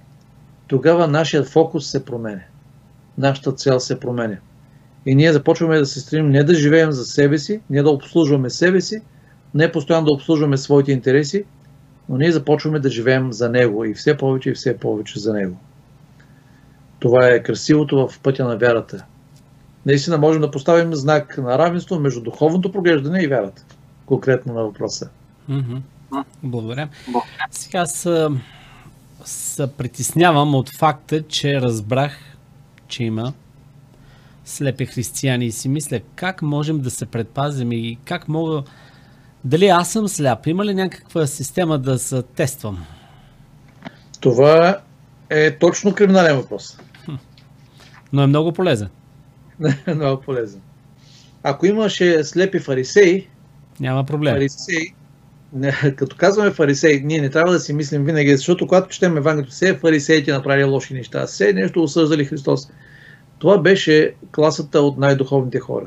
тогава нашият фокус се променя. Нашата цел се променя. И ние започваме да се стремим не да живеем за себе си, не да обслужваме себе си, не постоянно да обслужваме своите интереси, но ние започваме да живеем за Него и все повече и все повече за Него. Това е красивото в пътя на вярата. Наистина можем да поставим знак на равенство между духовното проглеждане и вярата. Конкретно на въпроса. Благодаря. Сега се, се притеснявам от факта, че разбрах, че има слепи християни и си мисля как можем да се предпазим и как мога дали аз съм сляп? Има ли някаква система да се тествам? Това е точно криминален въпрос. Но е много полезен. <laughs> много полезен. Ако имаше слепи фарисеи, няма проблем. Фарисеи, <laughs> като казваме фарисеи, ние не трябва да си мислим винаги, защото когато четем Евангелието, все фарисеите направили лоши неща, все нещо осъждали Христос. Това беше класата от най-духовните хора.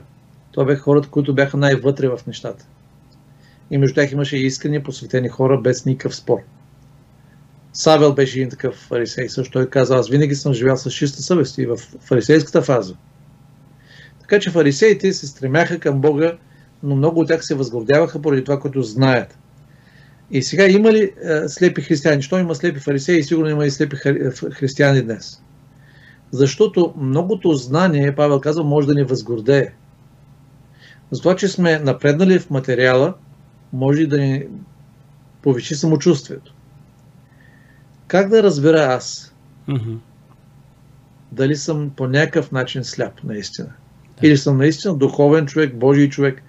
Това бяха хората, които бяха най-вътре в нещата и между тях имаше искрени, посветени хора без никакъв спор. Савел беше един такъв фарисей, също той каза, аз винаги съм живял с чиста съвест и в фарисейската фаза. Така че фарисеите се стремяха към Бога, но много от тях се възгордяваха поради това, което знаят. И сега има ли е, слепи християни? Що има слепи фарисеи и сигурно има и слепи християни днес? Защото многото знание, Павел казва, може да ни възгордее. За това, че сме напреднали в материала, може да ни повиши самочувствието. Как да разбера аз Мгм. дали съм по някакъв начин сляп наистина? Или съм наистина духовен човек, Божий човек,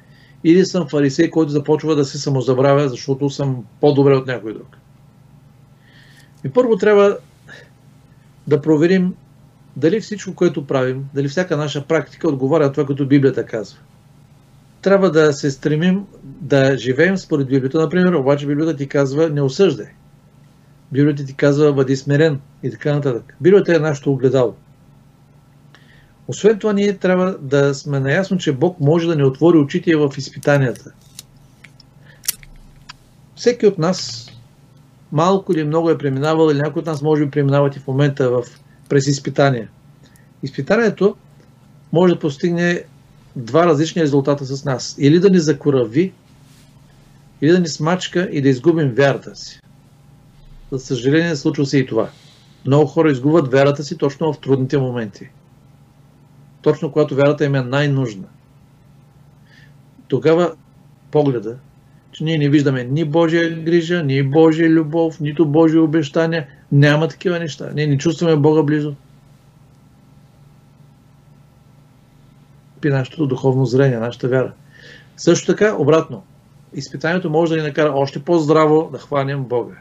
или съм фарисей, който започва да се самозабравя, защото съм по-добре от някой друг. И първо трябва да проверим дали всичко, което правим, дали всяка наша практика отговаря на това, което Библията казва. Трябва да се стремим да живеем според Библията. Например, обаче Библията ти казва не осъждай. Библията ти казва бъди смирен и така нататък. Библията е нашето огледало. Освен това, ние трябва да сме наясно, че Бог може да ни отвори очите в изпитанията. Всеки от нас малко или много е преминавал, или някой от нас може би преминават и в момента в, през изпитания. Изпитанието може да постигне два различни резултата с нас. Или да ни закорави, или да ни смачка и да изгубим вярата си. За съжаление, случва се и това. Много хора изгубват вярата си точно в трудните моменти. Точно когато вярата им е най-нужна. Тогава погледа, че ние не виждаме ни Божия грижа, ни Божия любов, нито Божия обещания. Няма такива неща. Ние не чувстваме Бога близо. Пи нашето духовно зрение, нашата вяра. Също така, обратно, изпитанието може да ни накара още по-здраво да хванем Бога.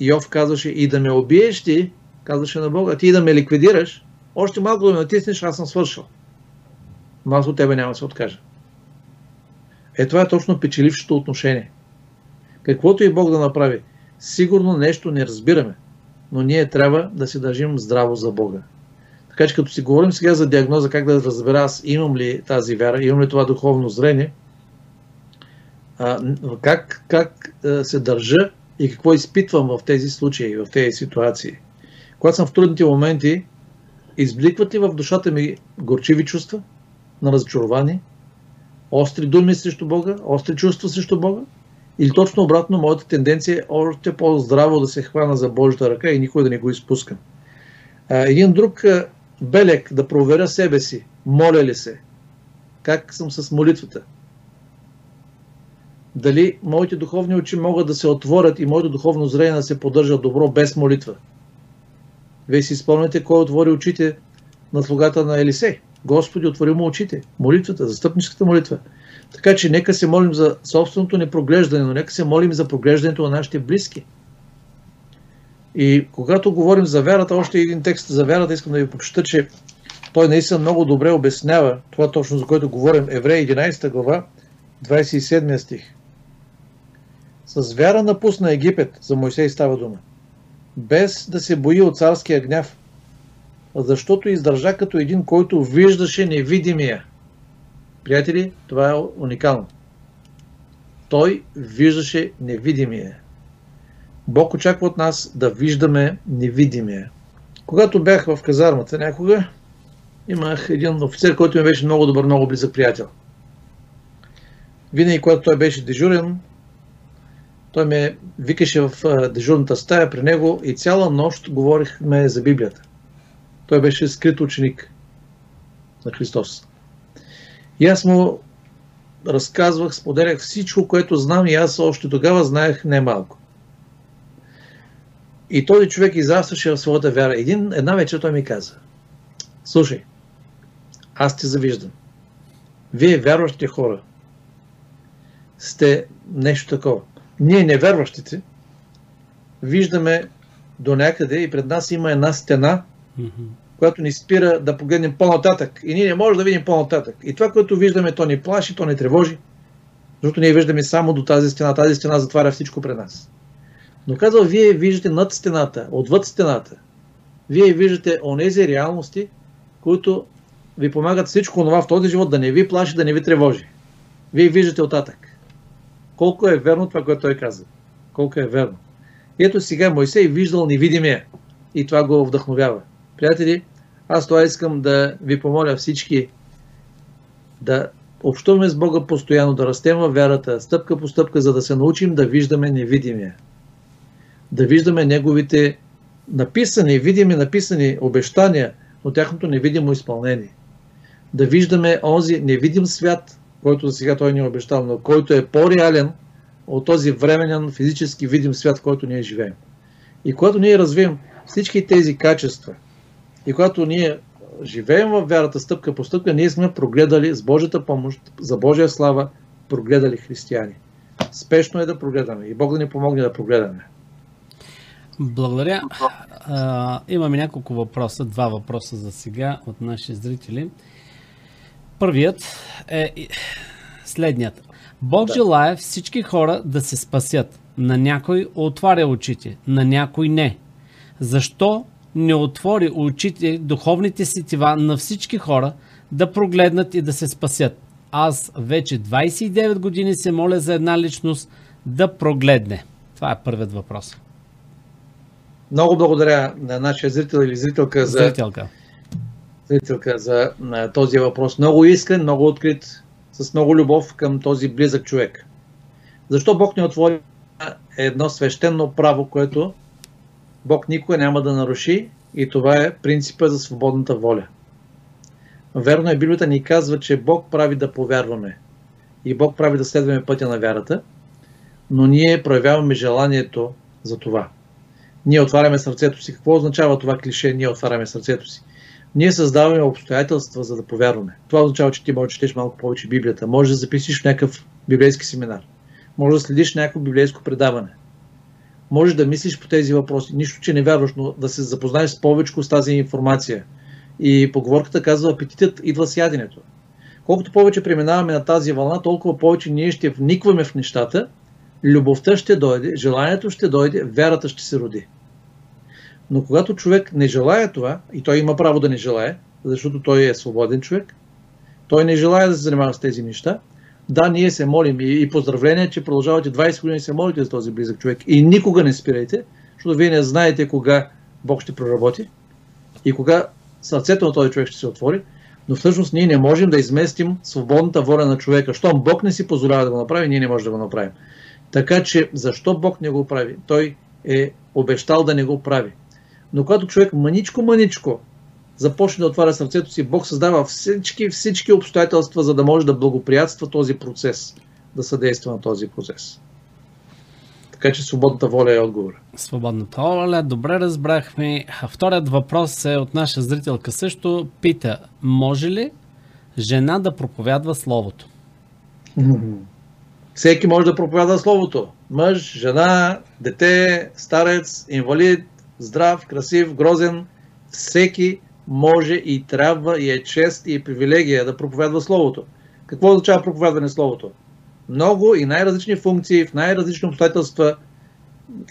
Йов казваше, и да ме убиеш ти, казваше на Бога, ти да ме ликвидираш, още малко да ме натиснеш, аз съм свършил. Но аз от тебе няма да се откажа. Е, това е точно печелившото отношение. Каквото и Бог да направи, сигурно нещо не разбираме, но ние трябва да се държим здраво за Бога. Така че като си говорим сега за диагноза, как да разбера аз имам ли тази вяра, имам ли това духовно зрение, как, как се държа и какво изпитвам в тези случаи, в тези ситуации. Когато съм в трудните моменти, избликват ли в душата ми горчиви чувства на разочарование, остри думи срещу Бога, остри чувства срещу Бога? Или точно обратно, моята тенденция е още по-здраво да се хвана за Божията ръка и никой да не го изпускам. Един друг белег да проверя себе си, моля ли се, как съм с молитвата. Дали моите духовни очи могат да се отворят и моето духовно зрение да се поддържа добро без молитва. Вие си спомняте кой отвори очите на слугата на Елисей. Господи, отвори му очите. Молитвата, застъпническата молитва. Така че нека се молим за собственото непроглеждане, но нека се молим за проглеждането на нашите близки. И когато говорим за вярата, още един текст за вярата, искам да ви прочета, че той наистина много добре обяснява това точно, за което говорим. Евреи 11 глава, 27 стих. С вяра напусна Египет, за Мойсей става дума, без да се бои от царския гняв, защото издържа като един, който виждаше невидимия. Приятели, това е уникално. Той виждаше невидимия. Бог очаква от нас да виждаме невидимия. Когато бях в казармата някога, имах един офицер, който ми беше много добър, много близък приятел. Винаги, когато той беше дежурен, той ме викаше в дежурната стая при него и цяла нощ говорихме за Библията. Той беше скрит ученик на Христос. И аз му разказвах, споделях всичко, което знам и аз още тогава знаех немалко. И този човек израстваше в своята вяра. Един, една вечер той ми каза, слушай, аз те завиждам. Вие, вярващите хора, сте нещо такова. Ние, невярващите, виждаме до някъде и пред нас има една стена, която ни спира да погледнем по-нататък. И ние не можем да видим по-нататък. И това, което виждаме, то ни плаши, то ни тревожи, защото ние виждаме само до тази стена. Тази стена затваря всичко пред нас. Но казал, вие виждате над стената, отвъд стената. Вие виждате онези реалности, които ви помагат всичко това в този живот да не ви плаши, да не ви тревожи. Вие виждате оттатък. Колко е верно това, което той каза. Колко е верно. И ето сега Мойсей виждал невидимия. И това го вдъхновява. Приятели, аз това искам да ви помоля всички да общуваме с Бога постоянно, да растем във вярата, стъпка по стъпка, за да се научим да виждаме невидимия. Да виждаме неговите написани, видими написани обещания, но тяхното невидимо изпълнение. Да виждаме онзи невидим свят, който за сега той ни е обещал, но който е по-реален от този временен физически видим свят, в който ние живеем. И когато ние развием всички тези качества и когато ние живеем в вярата стъпка по стъпка, ние сме прогледали с Божията помощ, за Божия слава, прогледали християни. Спешно е да прогледаме и Бог да ни помогне да прогледаме. Благодаря. А, имаме няколко въпроса, два въпроса за сега от наши зрители. Първият е следният. Бог да. желая всички хора да се спасят. На някой отваря очите, на някой не. Защо не отвори очите, духовните сетива на всички хора да прогледнат и да се спасят? Аз вече 29 години се моля за една личност да прогледне. Това е първият въпрос. Много благодаря на нашия зрител или зрителка за, Зрителка. зрителка за на този въпрос. Много искрен, много открит, с много любов към този близък човек. Защо Бог не отвори едно свещено право, което Бог никога няма да наруши и това е принципа за свободната воля. Верно е, Библията ни казва, че Бог прави да повярваме и Бог прави да следваме пътя на вярата, но ние проявяваме желанието за това. Ние отваряме сърцето си. Какво означава това клише? Ние отваряме сърцето си. Ние създаваме обстоятелства, за да повярваме. Това означава, че ти можеш да четеш малко повече Библията. Може да записиш някакъв библейски семинар. Може да следиш някакво библейско предаване. Може да мислиш по тези въпроси. Нищо, че не вярваш, но да се запознаеш с повече с тази информация. И поговорката казва, апетитът идва с яденето. Колкото повече преминаваме на тази вълна, толкова повече ние ще вникваме в нещата, любовта ще дойде, желанието ще дойде, вярата ще се роди. Но когато човек не желая това, и той има право да не желая, защото той е свободен човек, той не желая да се занимава с тези неща, да, ние се молим и, поздравление, че продължавате 20 години се молите за този близък човек и никога не спирайте, защото вие не знаете кога Бог ще проработи и кога сърцето на този човек ще се отвори, но всъщност ние не можем да изместим свободната воля на човека. Щом Бог не си позволява да го направи, ние не можем да го направим. Така че, защо Бог не го прави? Той е обещал да не го прави. Но когато човек маничко-маничко започне да отваря сърцето си, Бог създава всички, всички обстоятелства, за да може да благоприятства този процес, да съдейства на този процес. Така че свободната воля е отговор. Свободната воля, добре разбрахме. А вторият въпрос е от наша зрителка също. Пита, може ли жена да проповядва Словото? <laughs> Всеки може да проповядва Словото. Мъж, жена, дете, старец, инвалид, здрав, красив, грозен. Всеки може и трябва и е чест и е привилегия да проповядва Словото. Какво означава проповядване Словото? Много и най-различни функции, в най-различни обстоятелства.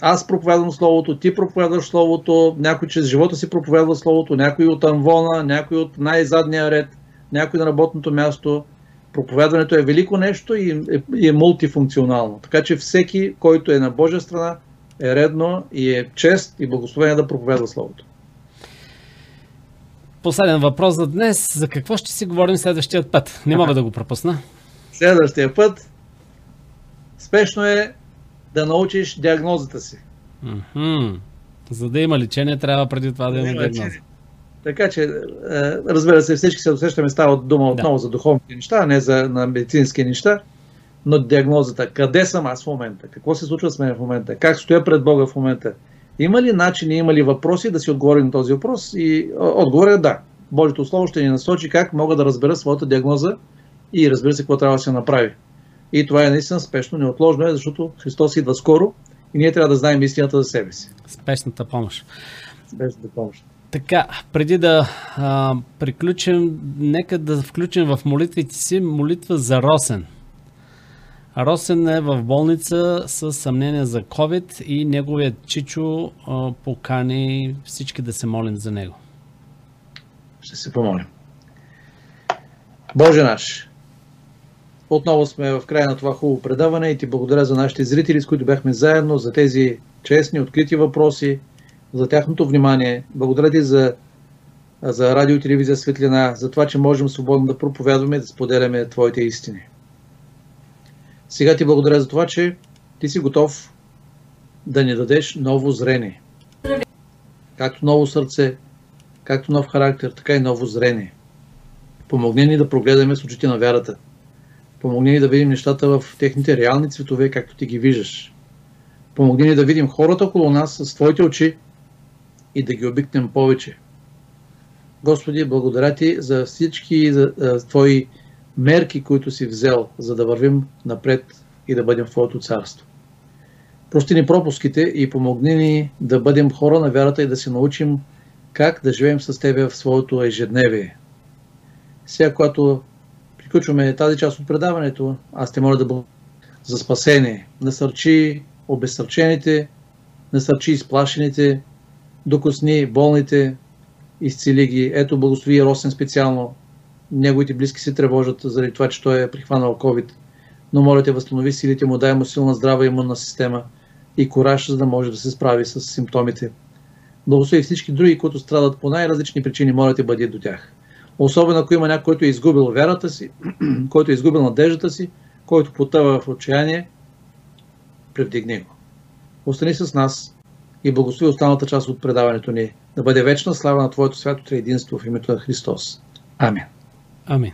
Аз проповядвам Словото, ти проповядваш Словото, някой чрез живота си проповядва Словото, някой от амвона, някой от най-задния ред, някой на работното място. Проповядването е велико нещо и е, и е мултифункционално. Така че всеки, който е на Божия страна, е редно и е чест и благословение да проповядва Словото. Последен въпрос за днес. За какво ще си говорим следващия път? Не мога да го пропусна. <laughs> Следващия път спешно е да научиш диагнозата си. Mm-hmm. За да има лечение, трябва преди това да има диагноза. Така че, е, разбира се, всички се досещаме, става дума отново да. за духовните неща, а не за на медицински неща но диагнозата. Къде съм аз в момента? Какво се случва с мен в момента? Как стоя пред Бога в момента? Има ли начини, има ли въпроси да си отговорим на този въпрос? И отговорът е да. Божието Слово ще ни насочи как мога да разбера своята диагноза и разбира се какво трябва да се направи. И това е наистина спешно, неотложно е, защото Христос идва скоро и ние трябва да знаем истината за себе си. Спешната помощ. Спешната помощ. Така, преди да а, приключим, нека да включим в молитвите си молитва за Росен. Росен е в болница с съмнение за COVID и неговият чичо а, покани всички да се молим за него. Ще се помолим. Боже наш, отново сме в края на това хубаво предаване и ти благодаря за нашите зрители, с които бяхме заедно, за тези честни, открити въпроси, за тяхното внимание. Благодаря ти за, за радио и телевизия Светлина, за това, че можем свободно да проповядваме и да споделяме Твоите истини. Сега ти благодаря за това, че ти си готов да ни дадеш ново зрение. Както ново сърце, както нов характер, така и ново зрение. Помогни ни да прогледаме с очите на вярата. Помогни ни да видим нещата в техните реални цветове, както ти ги виждаш. Помогни ни да видим хората около нас с Твоите очи и да ги обикнем повече. Господи, благодаря Ти за всички за, за Твои мерки, които си взел, за да вървим напред и да бъдем в Твоето царство. Прости ни пропуските и помогни ни да бъдем хора на вярата и да се научим как да живеем с Тебе в своето ежедневие. Сега, когато приключваме тази част от предаването, аз те моля да бъда за спасение. Насърчи обезсърчените, насърчи изплашените, докосни болните, изцели ги. Ето благослови Росен специално. Неговите близки се тревожат заради това, че той е прихванал COVID. Но моля те, възстанови силите му, дай му силна здрава имунна система и кораж, за да може да се справи с симптомите. Благослови всички други, които страдат по най-различни причини, моля те, бъди до тях. Особено ако има някой, който е изгубил вярата си, <clears throat> който е изгубил надеждата си, който потъва в отчаяние, превдигни го. Остани с нас и благослови останалата част от предаването ни да бъде вечна слава на Твоето свято триединство в името на Христос. Амин. Амин.